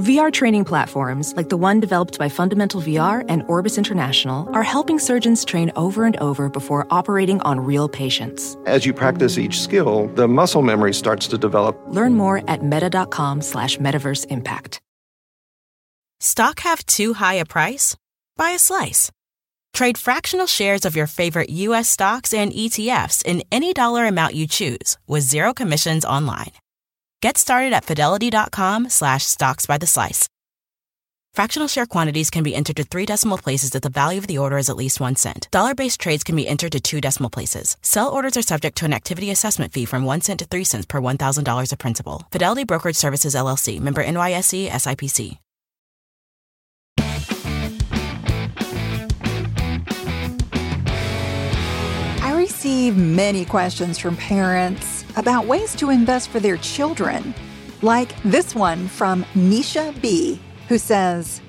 VR training platforms, like the one developed by Fundamental VR and Orbis International, are helping surgeons train over and over before operating on real patients. As you practice each skill, the muscle memory starts to develop. Learn more at meta.com slash metaverse impact. Stock have too high a price? Buy a slice. Trade fractional shares of your favorite U.S. stocks and ETFs in any dollar amount you choose with zero commissions online. Get started at fidelity.com slash stocks by the slice. Fractional share quantities can be entered to three decimal places if the value of the order is at least one cent. Dollar based trades can be entered to two decimal places. Sell orders are subject to an activity assessment fee from one cent to three cents per $1,000 of principal. Fidelity Brokerage Services LLC member NYSE SIPC. Receive many questions from parents about ways to invest for their children, like this one from Nisha B, who says,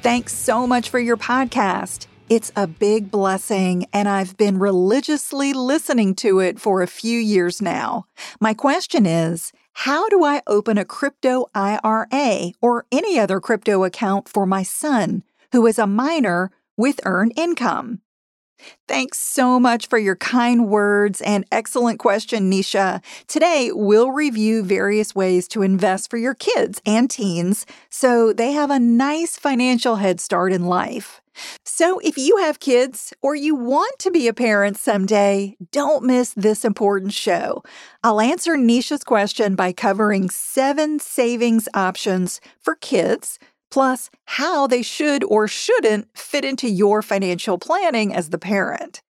Thanks so much for your podcast. It's a big blessing, and I've been religiously listening to it for a few years now. My question is How do I open a crypto IRA or any other crypto account for my son, who is a minor with earned income? Thanks so much for your kind words and excellent question, Nisha. Today, we'll review various ways to invest for your kids and teens so they have a nice financial head start in life. So, if you have kids or you want to be a parent someday, don't miss this important show. I'll answer Nisha's question by covering seven savings options for kids plus how they should or shouldn't fit into your financial planning as the parent.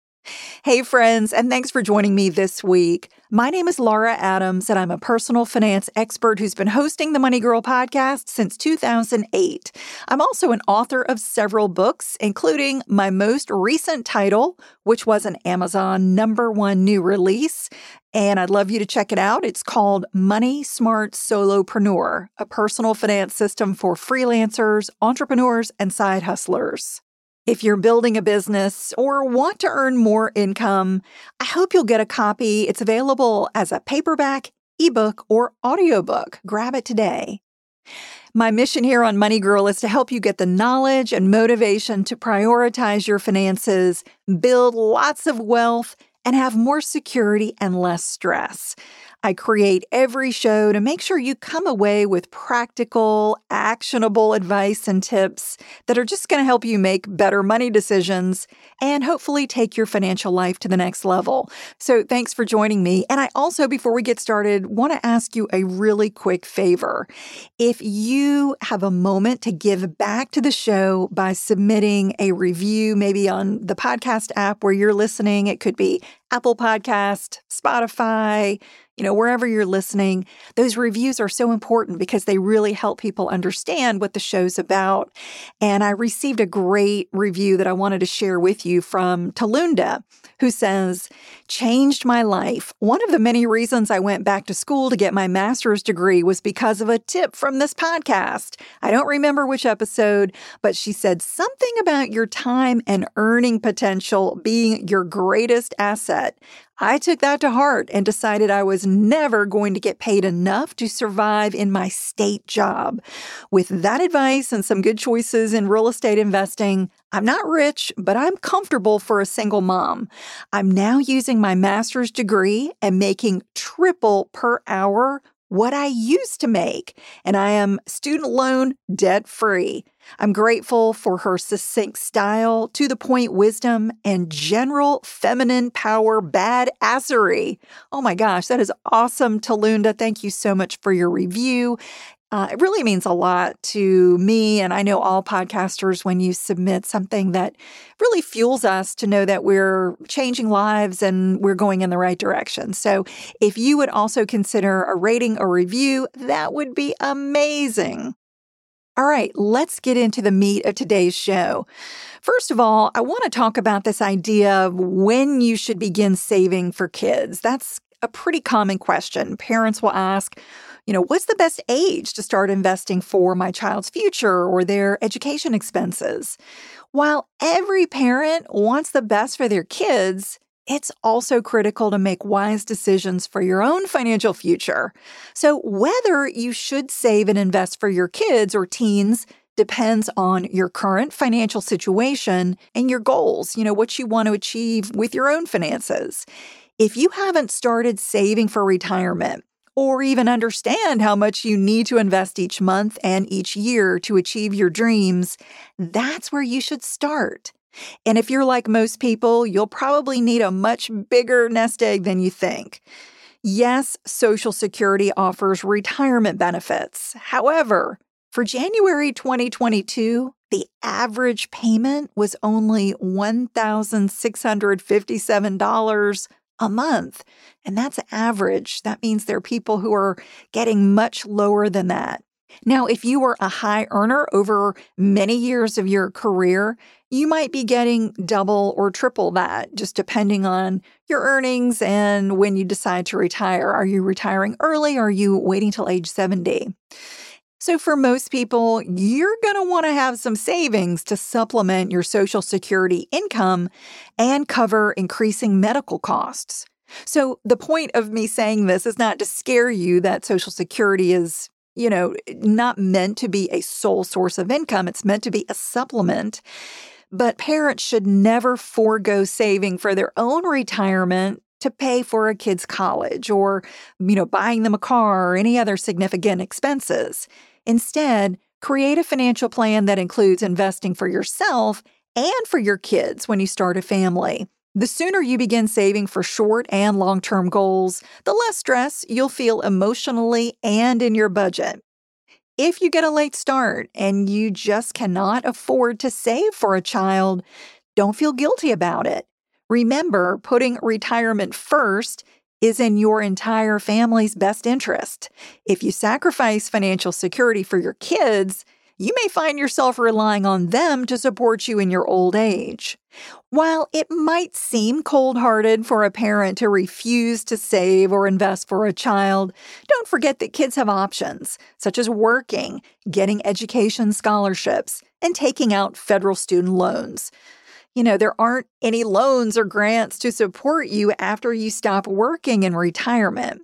Hey, friends, and thanks for joining me this week. My name is Laura Adams, and I'm a personal finance expert who's been hosting the Money Girl podcast since 2008. I'm also an author of several books, including my most recent title, which was an Amazon number one new release. And I'd love you to check it out. It's called Money Smart Solopreneur, a personal finance system for freelancers, entrepreneurs, and side hustlers. If you're building a business or want to earn more income, I hope you'll get a copy. It's available as a paperback, ebook, or audiobook. Grab it today. My mission here on Money Girl is to help you get the knowledge and motivation to prioritize your finances, build lots of wealth, and have more security and less stress. I create every show to make sure you come away with practical, actionable advice and tips that are just going to help you make better money decisions and hopefully take your financial life to the next level. So, thanks for joining me. And I also, before we get started, want to ask you a really quick favor. If you have a moment to give back to the show by submitting a review, maybe on the podcast app where you're listening, it could be Apple Podcast, Spotify, you know, wherever you're listening, those reviews are so important because they really help people understand what the show's about. And I received a great review that I wanted to share with you from Talunda, who says, Changed my life. One of the many reasons I went back to school to get my master's degree was because of a tip from this podcast. I don't remember which episode, but she said something about your time and earning potential being your greatest asset. I took that to heart and decided I was never going to get paid enough to survive in my state job. With that advice and some good choices in real estate investing, I'm not rich, but I'm comfortable for a single mom. I'm now using my master's degree and making triple per hour what I used to make, and I am student loan debt free. I'm grateful for her succinct style, to the point wisdom, and general feminine power badassery. Oh my gosh, that is awesome, Talunda. Thank you so much for your review. Uh, it really means a lot to me, and I know all podcasters when you submit something that really fuels us to know that we're changing lives and we're going in the right direction. So, if you would also consider a rating or review, that would be amazing. All right, let's get into the meat of today's show. First of all, I want to talk about this idea of when you should begin saving for kids. That's a pretty common question. Parents will ask, you know, what's the best age to start investing for my child's future or their education expenses? While every parent wants the best for their kids, it's also critical to make wise decisions for your own financial future. So, whether you should save and invest for your kids or teens depends on your current financial situation and your goals, you know, what you want to achieve with your own finances. If you haven't started saving for retirement, or even understand how much you need to invest each month and each year to achieve your dreams, that's where you should start. And if you're like most people, you'll probably need a much bigger nest egg than you think. Yes, Social Security offers retirement benefits. However, for January 2022, the average payment was only $1,657 a month. And that's average. That means there are people who are getting much lower than that. Now, if you were a high earner over many years of your career, you might be getting double or triple that, just depending on your earnings and when you decide to retire. Are you retiring early are you waiting till age 70? So, for most people, you're going to want to have some savings to supplement your Social Security income and cover increasing medical costs. So, the point of me saying this is not to scare you that Social Security is, you know, not meant to be a sole source of income. It's meant to be a supplement. But parents should never forego saving for their own retirement to pay for a kid's college or, you know, buying them a car or any other significant expenses. Instead, create a financial plan that includes investing for yourself and for your kids when you start a family. The sooner you begin saving for short and long term goals, the less stress you'll feel emotionally and in your budget. If you get a late start and you just cannot afford to save for a child, don't feel guilty about it. Remember, putting retirement first is in your entire family's best interest. If you sacrifice financial security for your kids, you may find yourself relying on them to support you in your old age. While it might seem cold hearted for a parent to refuse to save or invest for a child, don't forget that kids have options, such as working, getting education scholarships, and taking out federal student loans you know, there aren't any loans or grants to support you after you stop working in retirement.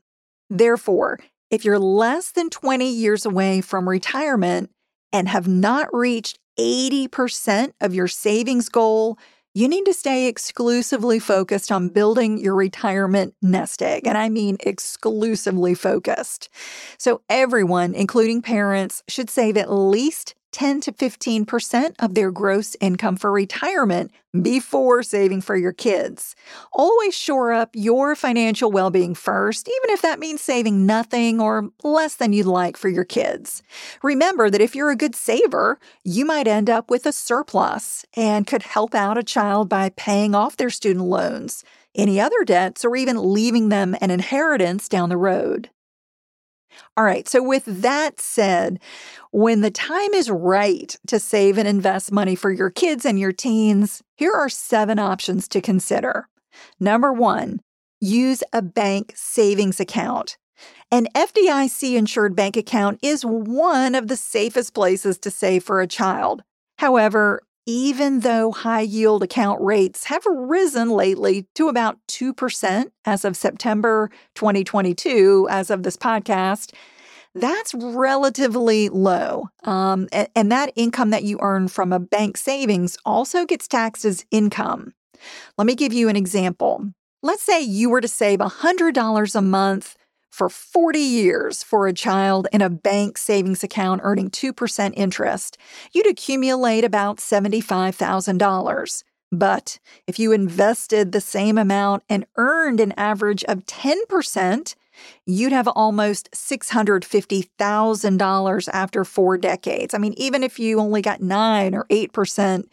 Therefore, if you're less than 20 years away from retirement and have not reached 80% of your savings goal, you need to stay exclusively focused on building your retirement nest egg. And I mean exclusively focused. So, everyone, including parents, should save at least 10 to 15% of their gross income for retirement before saving for your kids. Always shore up your financial well being first, even if that means saving nothing or less than you'd like for your kids. Remember that if you're a good saver, you might end up with a surplus and could help out a child by paying off their student loans, any other debts, or even leaving them an inheritance down the road. All right. So, with that said, when the time is right to save and invest money for your kids and your teens, here are seven options to consider. Number one, use a bank savings account. An FDIC insured bank account is one of the safest places to save for a child. However, even though high yield account rates have risen lately to about 2% as of September 2022, as of this podcast, that's relatively low. Um, and, and that income that you earn from a bank savings also gets taxed as income. Let me give you an example. Let's say you were to save $100 a month for 40 years for a child in a bank savings account earning 2% interest, you'd accumulate about $75,000. But if you invested the same amount and earned an average of 10%, you'd have almost $650,000 after four decades. I mean, even if you only got 9 or 8%,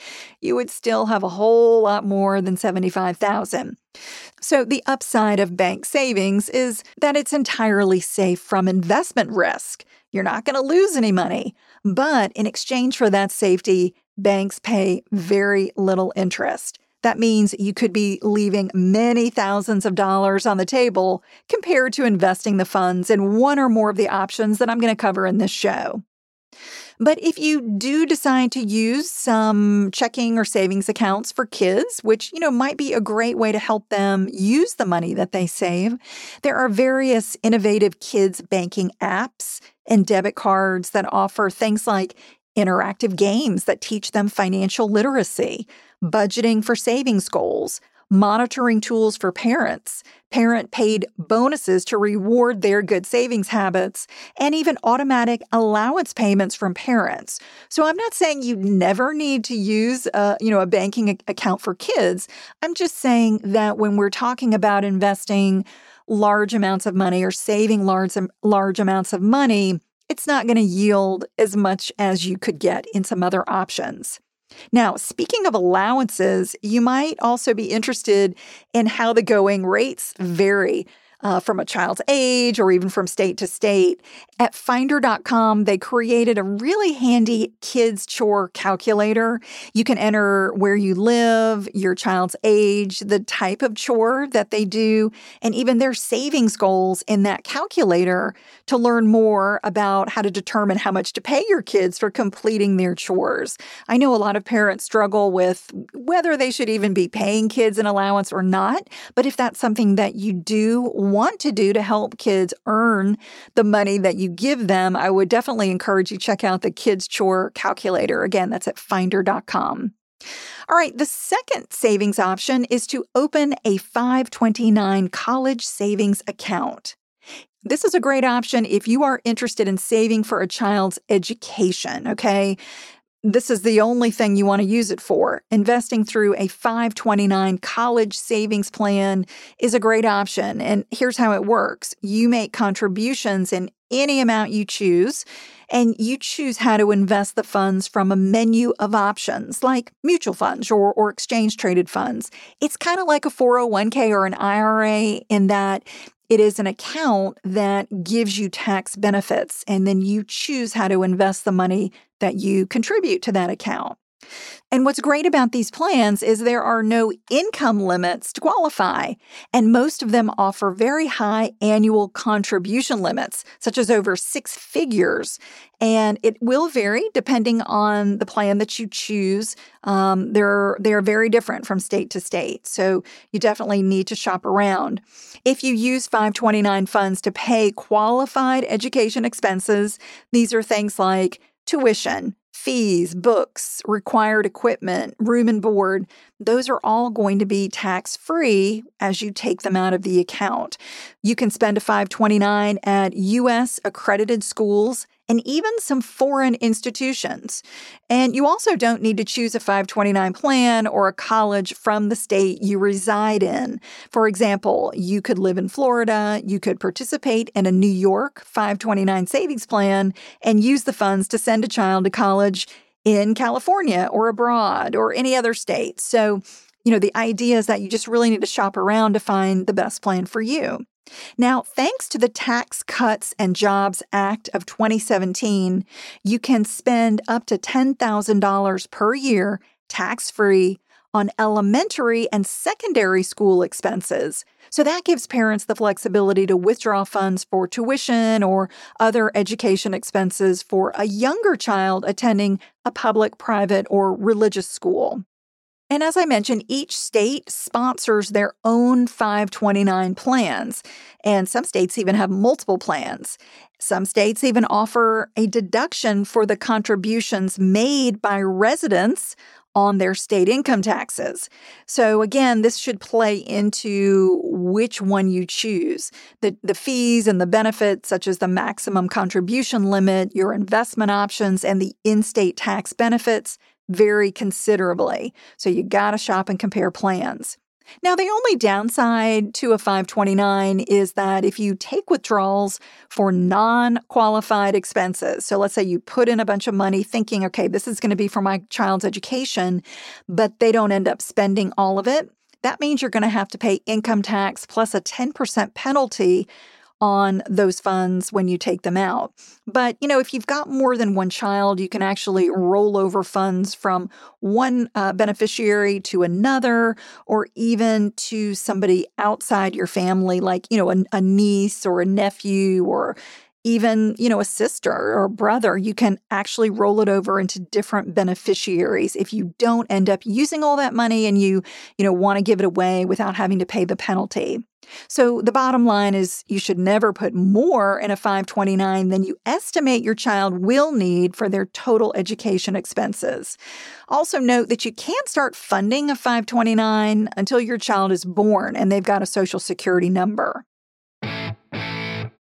you would still have a whole lot more than 75,000. So the upside of bank savings is that it's entirely safe from investment risk. You're not going to lose any money, but in exchange for that safety, banks pay very little interest. That means you could be leaving many thousands of dollars on the table compared to investing the funds in one or more of the options that I'm going to cover in this show. But if you do decide to use some checking or savings accounts for kids, which, you know, might be a great way to help them use the money that they save, there are various innovative kids banking apps and debit cards that offer things like interactive games that teach them financial literacy, budgeting for savings goals, monitoring tools for parents, parent paid bonuses to reward their good savings habits, and even automatic allowance payments from parents. So I'm not saying you never need to use a, you know, a banking account for kids. I'm just saying that when we're talking about investing large amounts of money or saving large large amounts of money, it's not going to yield as much as you could get in some other options. Now, speaking of allowances, you might also be interested in how the going rates vary uh, from a child's age or even from state to state. At finder.com, they created a really handy kids' chore calculator. You can enter where you live, your child's age, the type of chore that they do, and even their savings goals in that calculator to learn more about how to determine how much to pay your kids for completing their chores. I know a lot of parents struggle with whether they should even be paying kids an allowance or not, but if that's something that you do want to do to help kids earn the money that you give them, I would definitely encourage you check out the Kids Chore Calculator. Again, that's at finder.com. All right, the second savings option is to open a 529 college savings account. This is a great option if you are interested in saving for a child's education, okay? This is the only thing you want to use it for. Investing through a 529 college savings plan is a great option. And here's how it works you make contributions in any amount you choose, and you choose how to invest the funds from a menu of options like mutual funds or, or exchange traded funds. It's kind of like a 401k or an IRA in that it is an account that gives you tax benefits, and then you choose how to invest the money that you contribute to that account. And what's great about these plans is there are no income limits to qualify, and most of them offer very high annual contribution limits, such as over six figures. And it will vary depending on the plan that you choose. Um, they're they're very different from state to state, so you definitely need to shop around. If you use 529 funds to pay qualified education expenses, these are things like tuition, fees, books, required equipment, room and board, those are all going to be tax free as you take them out of the account. You can spend a 529 at US accredited schools and even some foreign institutions. And you also don't need to choose a 529 plan or a college from the state you reside in. For example, you could live in Florida, you could participate in a New York 529 savings plan and use the funds to send a child to college in California or abroad or any other state. So, you know, the idea is that you just really need to shop around to find the best plan for you. Now, thanks to the Tax Cuts and Jobs Act of 2017, you can spend up to $10,000 per year tax free on elementary and secondary school expenses. So that gives parents the flexibility to withdraw funds for tuition or other education expenses for a younger child attending a public, private, or religious school. And as I mentioned, each state sponsors their own 529 plans, and some states even have multiple plans. Some states even offer a deduction for the contributions made by residents on their state income taxes. So again, this should play into which one you choose. The, the fees and the benefits, such as the maximum contribution limit, your investment options, and the in state tax benefits, vary considerably. So you got to shop and compare plans. Now, the only downside to a 529 is that if you take withdrawals for non qualified expenses, so let's say you put in a bunch of money thinking, okay, this is going to be for my child's education, but they don't end up spending all of it, that means you're going to have to pay income tax plus a 10% penalty on those funds when you take them out. But, you know, if you've got more than one child, you can actually roll over funds from one uh, beneficiary to another or even to somebody outside your family, like, you know, a, a niece or a nephew or even, you know, a sister or a brother, you can actually roll it over into different beneficiaries if you don't end up using all that money and you, you know, want to give it away without having to pay the penalty. So the bottom line is you should never put more in a 529 than you estimate your child will need for their total education expenses. Also note that you can't start funding a 529 until your child is born and they've got a social security number.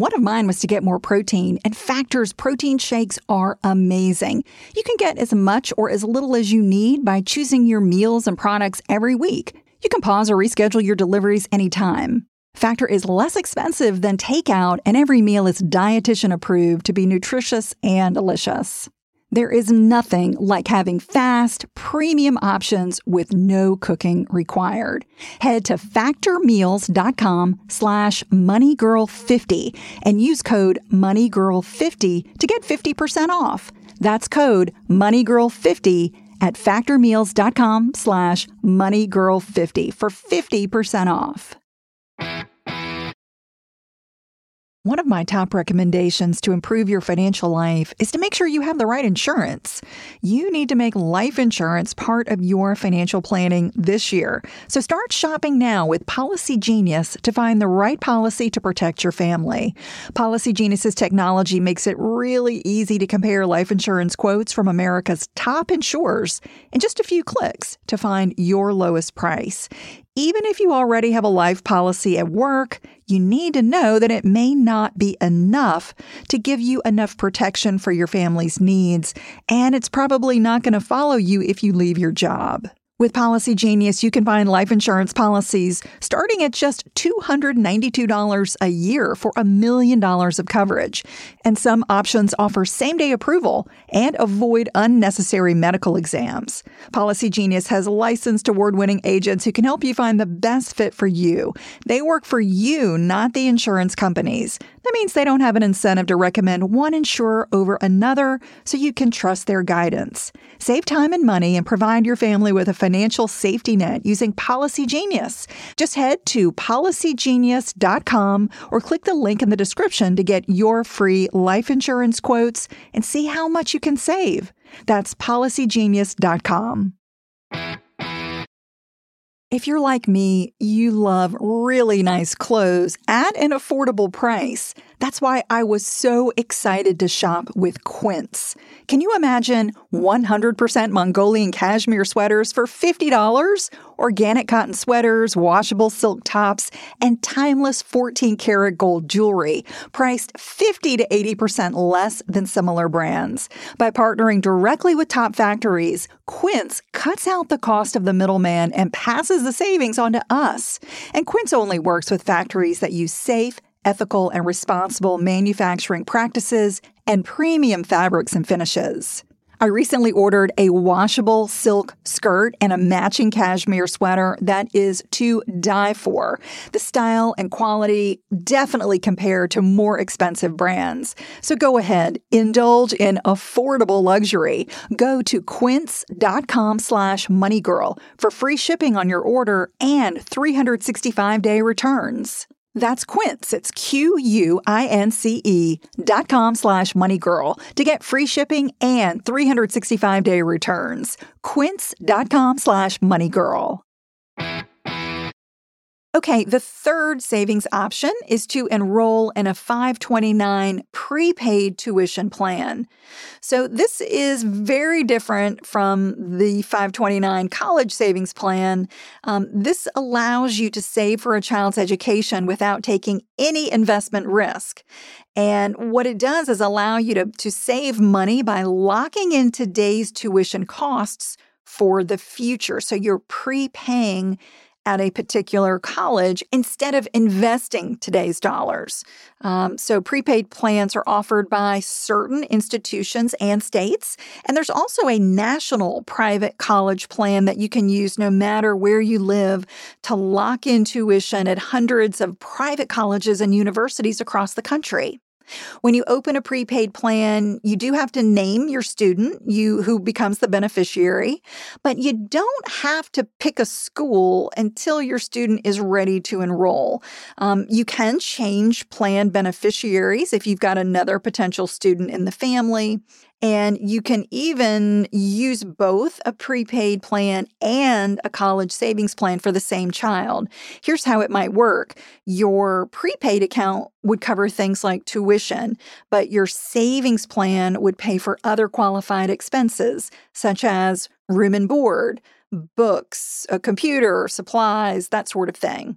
One of mine was to get more protein, and Factor's protein shakes are amazing. You can get as much or as little as you need by choosing your meals and products every week. You can pause or reschedule your deliveries anytime. Factor is less expensive than takeout, and every meal is dietitian approved to be nutritious and delicious. There is nothing like having fast, premium options with no cooking required. Head to factormeals.com slash moneygirl50 and use code moneygirl50 to get 50% off. That's code moneygirl50 at factormeals.com slash moneygirl50 for 50% off. One of my top recommendations to improve your financial life is to make sure you have the right insurance. You need to make life insurance part of your financial planning this year. So start shopping now with Policy Genius to find the right policy to protect your family. Policy Genius's technology makes it really easy to compare life insurance quotes from America's top insurers in just a few clicks to find your lowest price. Even if you already have a life policy at work, you need to know that it may not be enough to give you enough protection for your family's needs, and it's probably not going to follow you if you leave your job. With Policy Genius, you can find life insurance policies starting at just $292 a year for a million dollars of coverage. And some options offer same day approval and avoid unnecessary medical exams. Policy Genius has licensed award winning agents who can help you find the best fit for you. They work for you, not the insurance companies. That means they don't have an incentive to recommend one insurer over another, so you can trust their guidance. Save time and money and provide your family with a financial safety net using Policy Genius. Just head to policygenius.com or click the link in the description to get your free life insurance quotes and see how much you can save. That's policygenius.com. If you're like me, you love really nice clothes at an affordable price. That's why I was so excited to shop with Quince. Can you imagine 100% Mongolian cashmere sweaters for $50? Organic cotton sweaters, washable silk tops, and timeless 14 karat gold jewelry, priced 50 to 80% less than similar brands. By partnering directly with top factories, Quince cuts out the cost of the middleman and passes the savings on to us. And Quince only works with factories that use safe, ethical, and responsible manufacturing practices, and premium fabrics and finishes. I recently ordered a washable silk skirt and a matching cashmere sweater that is to die for. The style and quality definitely compare to more expensive brands. So go ahead, indulge in affordable luxury. Go to quince.com slash moneygirl for free shipping on your order and 365 day returns. That's Quince. It's Q-U-I-N-C-E dot com slash moneygirl to get free shipping and 365-day returns. Quince.com slash moneygirl. Okay, the third savings option is to enroll in a 529 prepaid tuition plan. So, this is very different from the 529 college savings plan. Um, this allows you to save for a child's education without taking any investment risk. And what it does is allow you to, to save money by locking in today's tuition costs for the future. So, you're prepaying at a particular college instead of investing today's dollars. Um, so, prepaid plans are offered by certain institutions and states. And there's also a national private college plan that you can use no matter where you live to lock in tuition at hundreds of private colleges and universities across the country. When you open a prepaid plan, you do have to name your student, you who becomes the beneficiary, but you don't have to pick a school until your student is ready to enroll. Um, you can change plan beneficiaries if you've got another potential student in the family. And you can even use both a prepaid plan and a college savings plan for the same child. Here's how it might work your prepaid account would cover things like tuition, but your savings plan would pay for other qualified expenses, such as room and board, books, a computer, supplies, that sort of thing.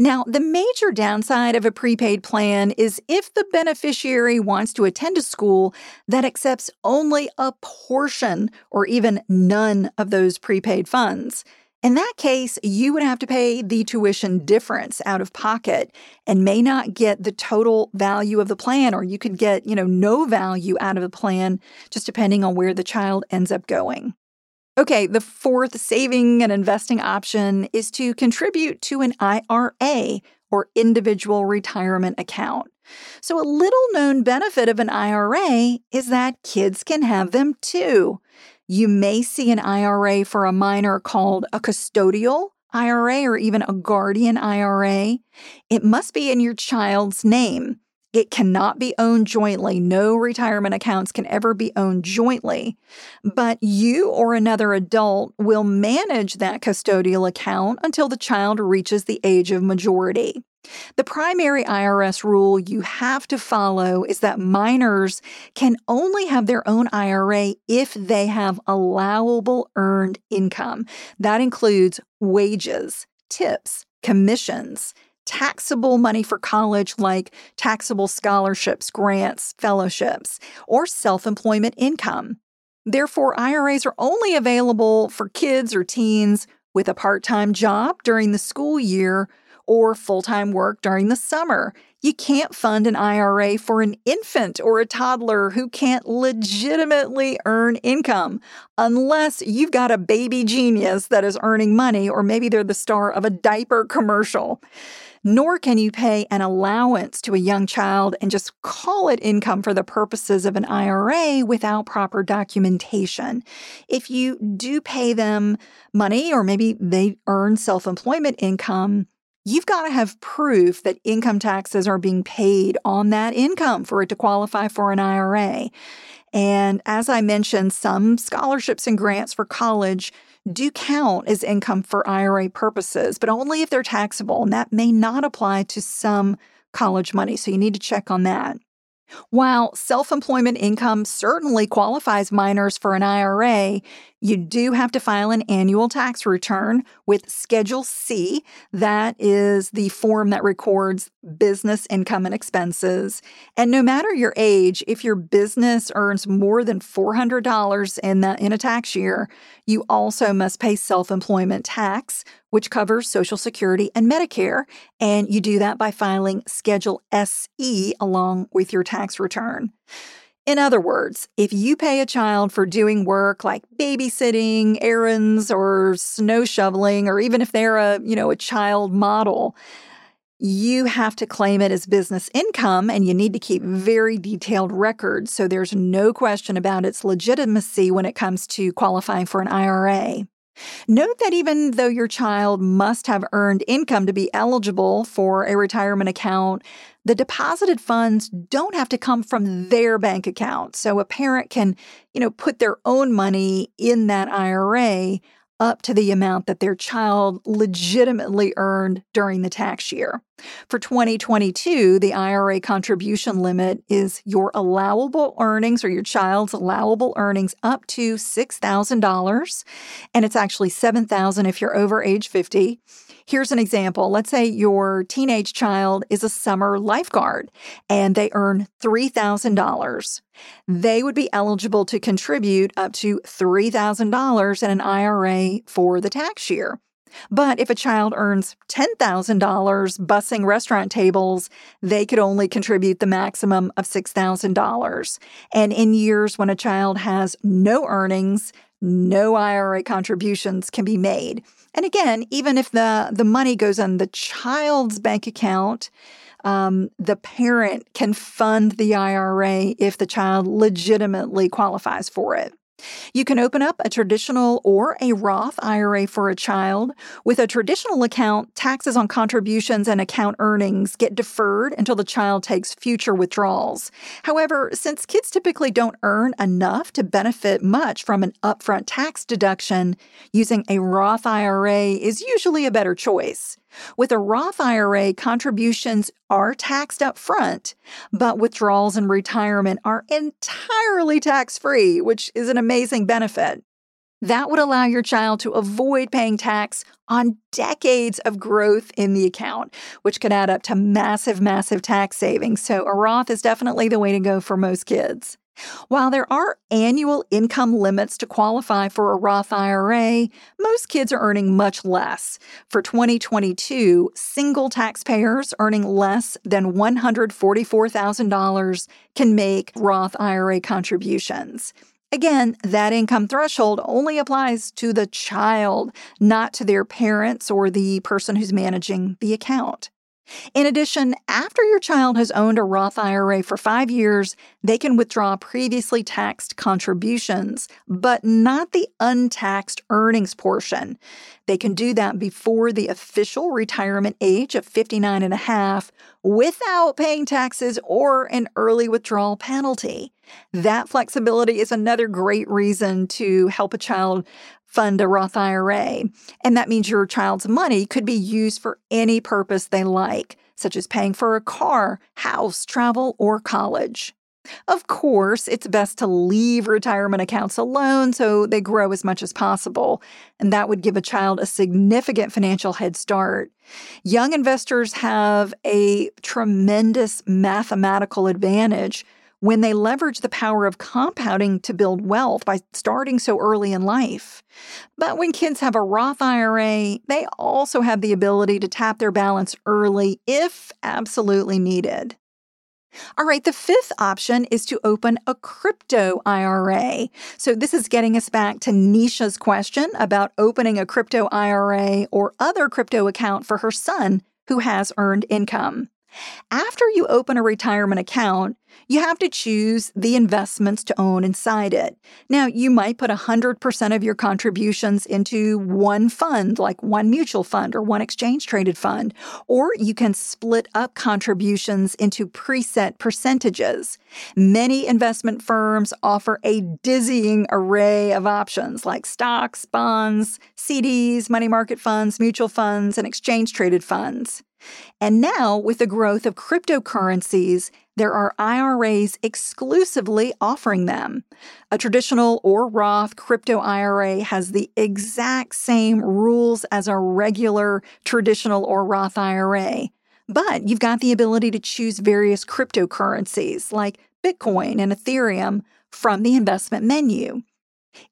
Now, the major downside of a prepaid plan is if the beneficiary wants to attend a school that accepts only a portion or even none of those prepaid funds. In that case, you would have to pay the tuition difference out of pocket and may not get the total value of the plan, or you could get, you know, no value out of the plan, just depending on where the child ends up going. Okay, the fourth saving and investing option is to contribute to an IRA or individual retirement account. So, a little known benefit of an IRA is that kids can have them too. You may see an IRA for a minor called a custodial IRA or even a guardian IRA. It must be in your child's name. It cannot be owned jointly. No retirement accounts can ever be owned jointly. But you or another adult will manage that custodial account until the child reaches the age of majority. The primary IRS rule you have to follow is that minors can only have their own IRA if they have allowable earned income. That includes wages, tips, commissions, taxable money for college, like taxable scholarships, grants, fellowships, or self employment income. Therefore, IRAs are only available for kids or teens with a part time job during the school year or full time work during the summer. You can't fund an IRA for an infant or a toddler who can't legitimately earn income unless you've got a baby genius that is earning money, or maybe they're the star of a diaper commercial nor can you pay an allowance to a young child and just call it income for the purposes of an IRA without proper documentation. If you do pay them money, or maybe they earn self employment income, you've got to have proof that income taxes are being paid on that income for it to qualify for an IRA. And as I mentioned, some scholarships and grants for college do count as income for IRA purposes, but only if they're taxable. And that may not apply to some college money. So you need to check on that. While self employment income certainly qualifies minors for an IRA, you do have to file an annual tax return with Schedule C. That is the form that records business income and expenses. And no matter your age, if your business earns more than $400 in, the, in a tax year, you also must pay self employment tax, which covers Social Security and Medicare. And you do that by filing Schedule SE along with your tax return. In other words, if you pay a child for doing work like babysitting, errands, or snow shoveling, or even if they're a, you know, a child model, you have to claim it as business income and you need to keep very detailed records so there's no question about its legitimacy when it comes to qualifying for an IRA. Note that even though your child must have earned income to be eligible for a retirement account, the deposited funds don't have to come from their bank account. So a parent can, you know, put their own money in that IRA up to the amount that their child legitimately earned during the tax year. For 2022, the IRA contribution limit is your allowable earnings or your child's allowable earnings up to $6,000 and it's actually 7,000 if you're over age 50. Here's an example. Let's say your teenage child is a summer lifeguard and they earn $3,000. They would be eligible to contribute up to $3,000 in an IRA for the tax year. But if a child earns $10,000 bussing restaurant tables, they could only contribute the maximum of $6,000. And in years when a child has no earnings, no IRA contributions can be made. And again, even if the, the money goes on the child's bank account, um, the parent can fund the IRA if the child legitimately qualifies for it. You can open up a traditional or a Roth IRA for a child. With a traditional account, taxes on contributions and account earnings get deferred until the child takes future withdrawals. However, since kids typically don't earn enough to benefit much from an upfront tax deduction, using a Roth IRA is usually a better choice. With a Roth IRA, contributions are taxed up front, but withdrawals in retirement are entirely tax free, which is an amazing benefit. That would allow your child to avoid paying tax on decades of growth in the account, which could add up to massive, massive tax savings. So, a Roth is definitely the way to go for most kids. While there are annual income limits to qualify for a Roth IRA, most kids are earning much less. For 2022, single taxpayers earning less than $144,000 can make Roth IRA contributions. Again, that income threshold only applies to the child, not to their parents or the person who's managing the account. In addition, after your child has owned a Roth IRA for five years, they can withdraw previously taxed contributions, but not the untaxed earnings portion. They can do that before the official retirement age of 59 and a half without paying taxes or an early withdrawal penalty. That flexibility is another great reason to help a child fund a Roth IRA. And that means your child's money could be used for any purpose they like, such as paying for a car, house, travel, or college. Of course, it's best to leave retirement accounts alone so they grow as much as possible, and that would give a child a significant financial head start. Young investors have a tremendous mathematical advantage when they leverage the power of compounding to build wealth by starting so early in life. But when kids have a Roth IRA, they also have the ability to tap their balance early if absolutely needed. All right, the fifth option is to open a crypto IRA. So, this is getting us back to Nisha's question about opening a crypto IRA or other crypto account for her son who has earned income. After you open a retirement account, you have to choose the investments to own inside it. Now, you might put 100% of your contributions into one fund, like one mutual fund or one exchange traded fund, or you can split up contributions into preset percentages. Many investment firms offer a dizzying array of options like stocks, bonds, CDs, money market funds, mutual funds, and exchange traded funds. And now, with the growth of cryptocurrencies, there are IRAs exclusively offering them. A traditional or Roth crypto IRA has the exact same rules as a regular traditional or Roth IRA. But you've got the ability to choose various cryptocurrencies like Bitcoin and Ethereum from the investment menu.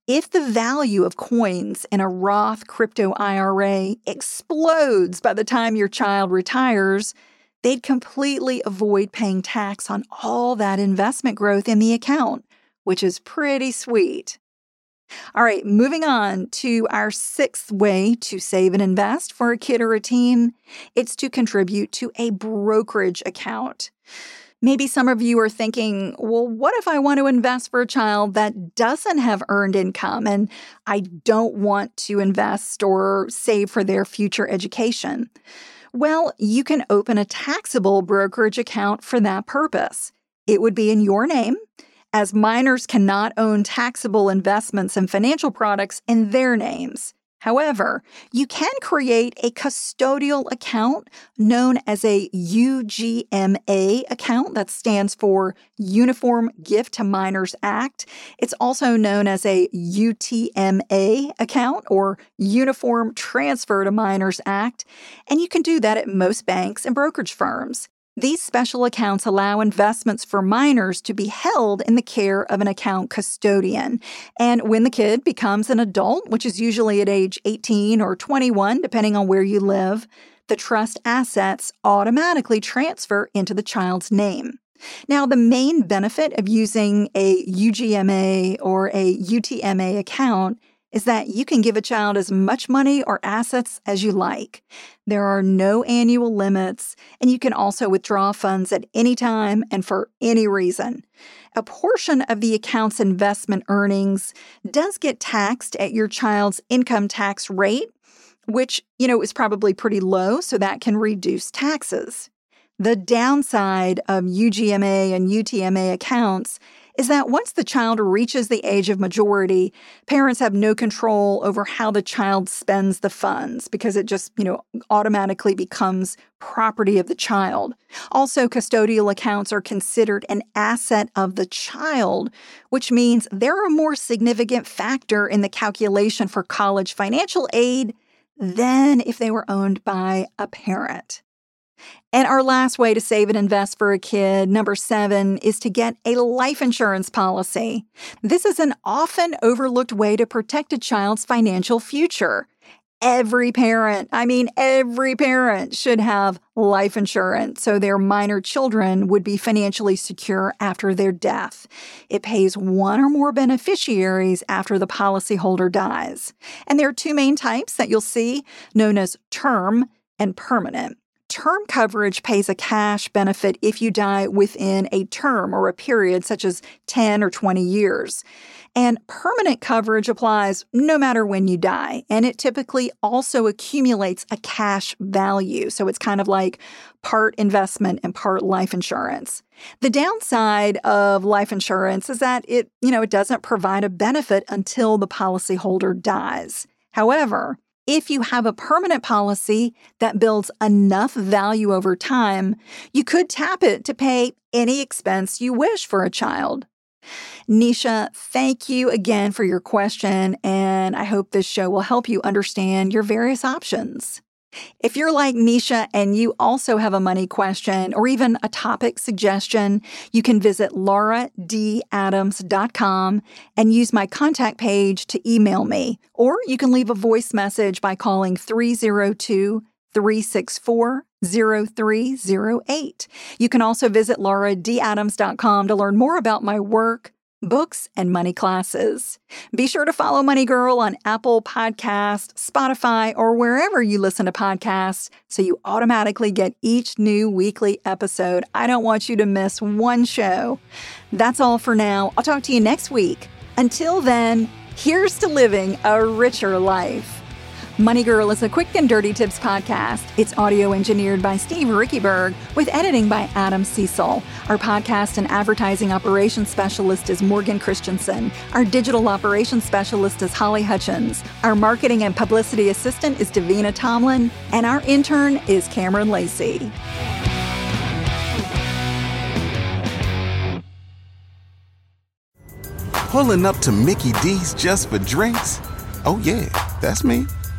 If the value of coins in a Roth crypto IRA explodes by the time your child retires, they'd completely avoid paying tax on all that investment growth in the account, which is pretty sweet. All right, moving on to our sixth way to save and invest for a kid or a teen. It's to contribute to a brokerage account. Maybe some of you are thinking, well, what if I want to invest for a child that doesn't have earned income and I don't want to invest or save for their future education? Well, you can open a taxable brokerage account for that purpose. It would be in your name, as minors cannot own taxable investments and financial products in their names. However, you can create a custodial account known as a UGMA account that stands for Uniform Gift to Minors Act. It's also known as a UTMA account or Uniform Transfer to Minors Act, and you can do that at most banks and brokerage firms. These special accounts allow investments for minors to be held in the care of an account custodian. And when the kid becomes an adult, which is usually at age 18 or 21, depending on where you live, the trust assets automatically transfer into the child's name. Now, the main benefit of using a UGMA or a UTMA account is that you can give a child as much money or assets as you like. There are no annual limits, and you can also withdraw funds at any time and for any reason. A portion of the account's investment earnings does get taxed at your child's income tax rate, which, you know, is probably pretty low, so that can reduce taxes. The downside of UGMA and UTMA accounts is that once the child reaches the age of majority, parents have no control over how the child spends the funds because it just, you know, automatically becomes property of the child. Also, custodial accounts are considered an asset of the child, which means they're a more significant factor in the calculation for college financial aid than if they were owned by a parent. And our last way to save and invest for a kid, number seven, is to get a life insurance policy. This is an often overlooked way to protect a child's financial future. Every parent, I mean, every parent should have life insurance so their minor children would be financially secure after their death. It pays one or more beneficiaries after the policyholder dies. And there are two main types that you'll see known as term and permanent. Term coverage pays a cash benefit if you die within a term or a period, such as 10 or 20 years. And permanent coverage applies no matter when you die, and it typically also accumulates a cash value. So it's kind of like part investment and part life insurance. The downside of life insurance is that it, you know, it doesn't provide a benefit until the policyholder dies. However, if you have a permanent policy that builds enough value over time, you could tap it to pay any expense you wish for a child. Nisha, thank you again for your question, and I hope this show will help you understand your various options. If you're like Nisha and you also have a money question or even a topic suggestion, you can visit lauradadams.com and use my contact page to email me. Or you can leave a voice message by calling 302 364 0308. You can also visit lauradadams.com to learn more about my work books, and money classes. Be sure to follow Money Girl on Apple Podcast, Spotify, or wherever you listen to podcasts so you automatically get each new weekly episode. I don't want you to miss one show. That's all for now. I'll talk to you next week. Until then, here's to living a richer life. Money Girl is a quick and dirty tips podcast. It's audio engineered by Steve Riekeberg with editing by Adam Cecil. Our podcast and advertising operations specialist is Morgan Christensen. Our digital operations specialist is Holly Hutchings. Our marketing and publicity assistant is Davina Tomlin. And our intern is Cameron Lacey. Pulling up to Mickey D's just for drinks? Oh, yeah, that's me.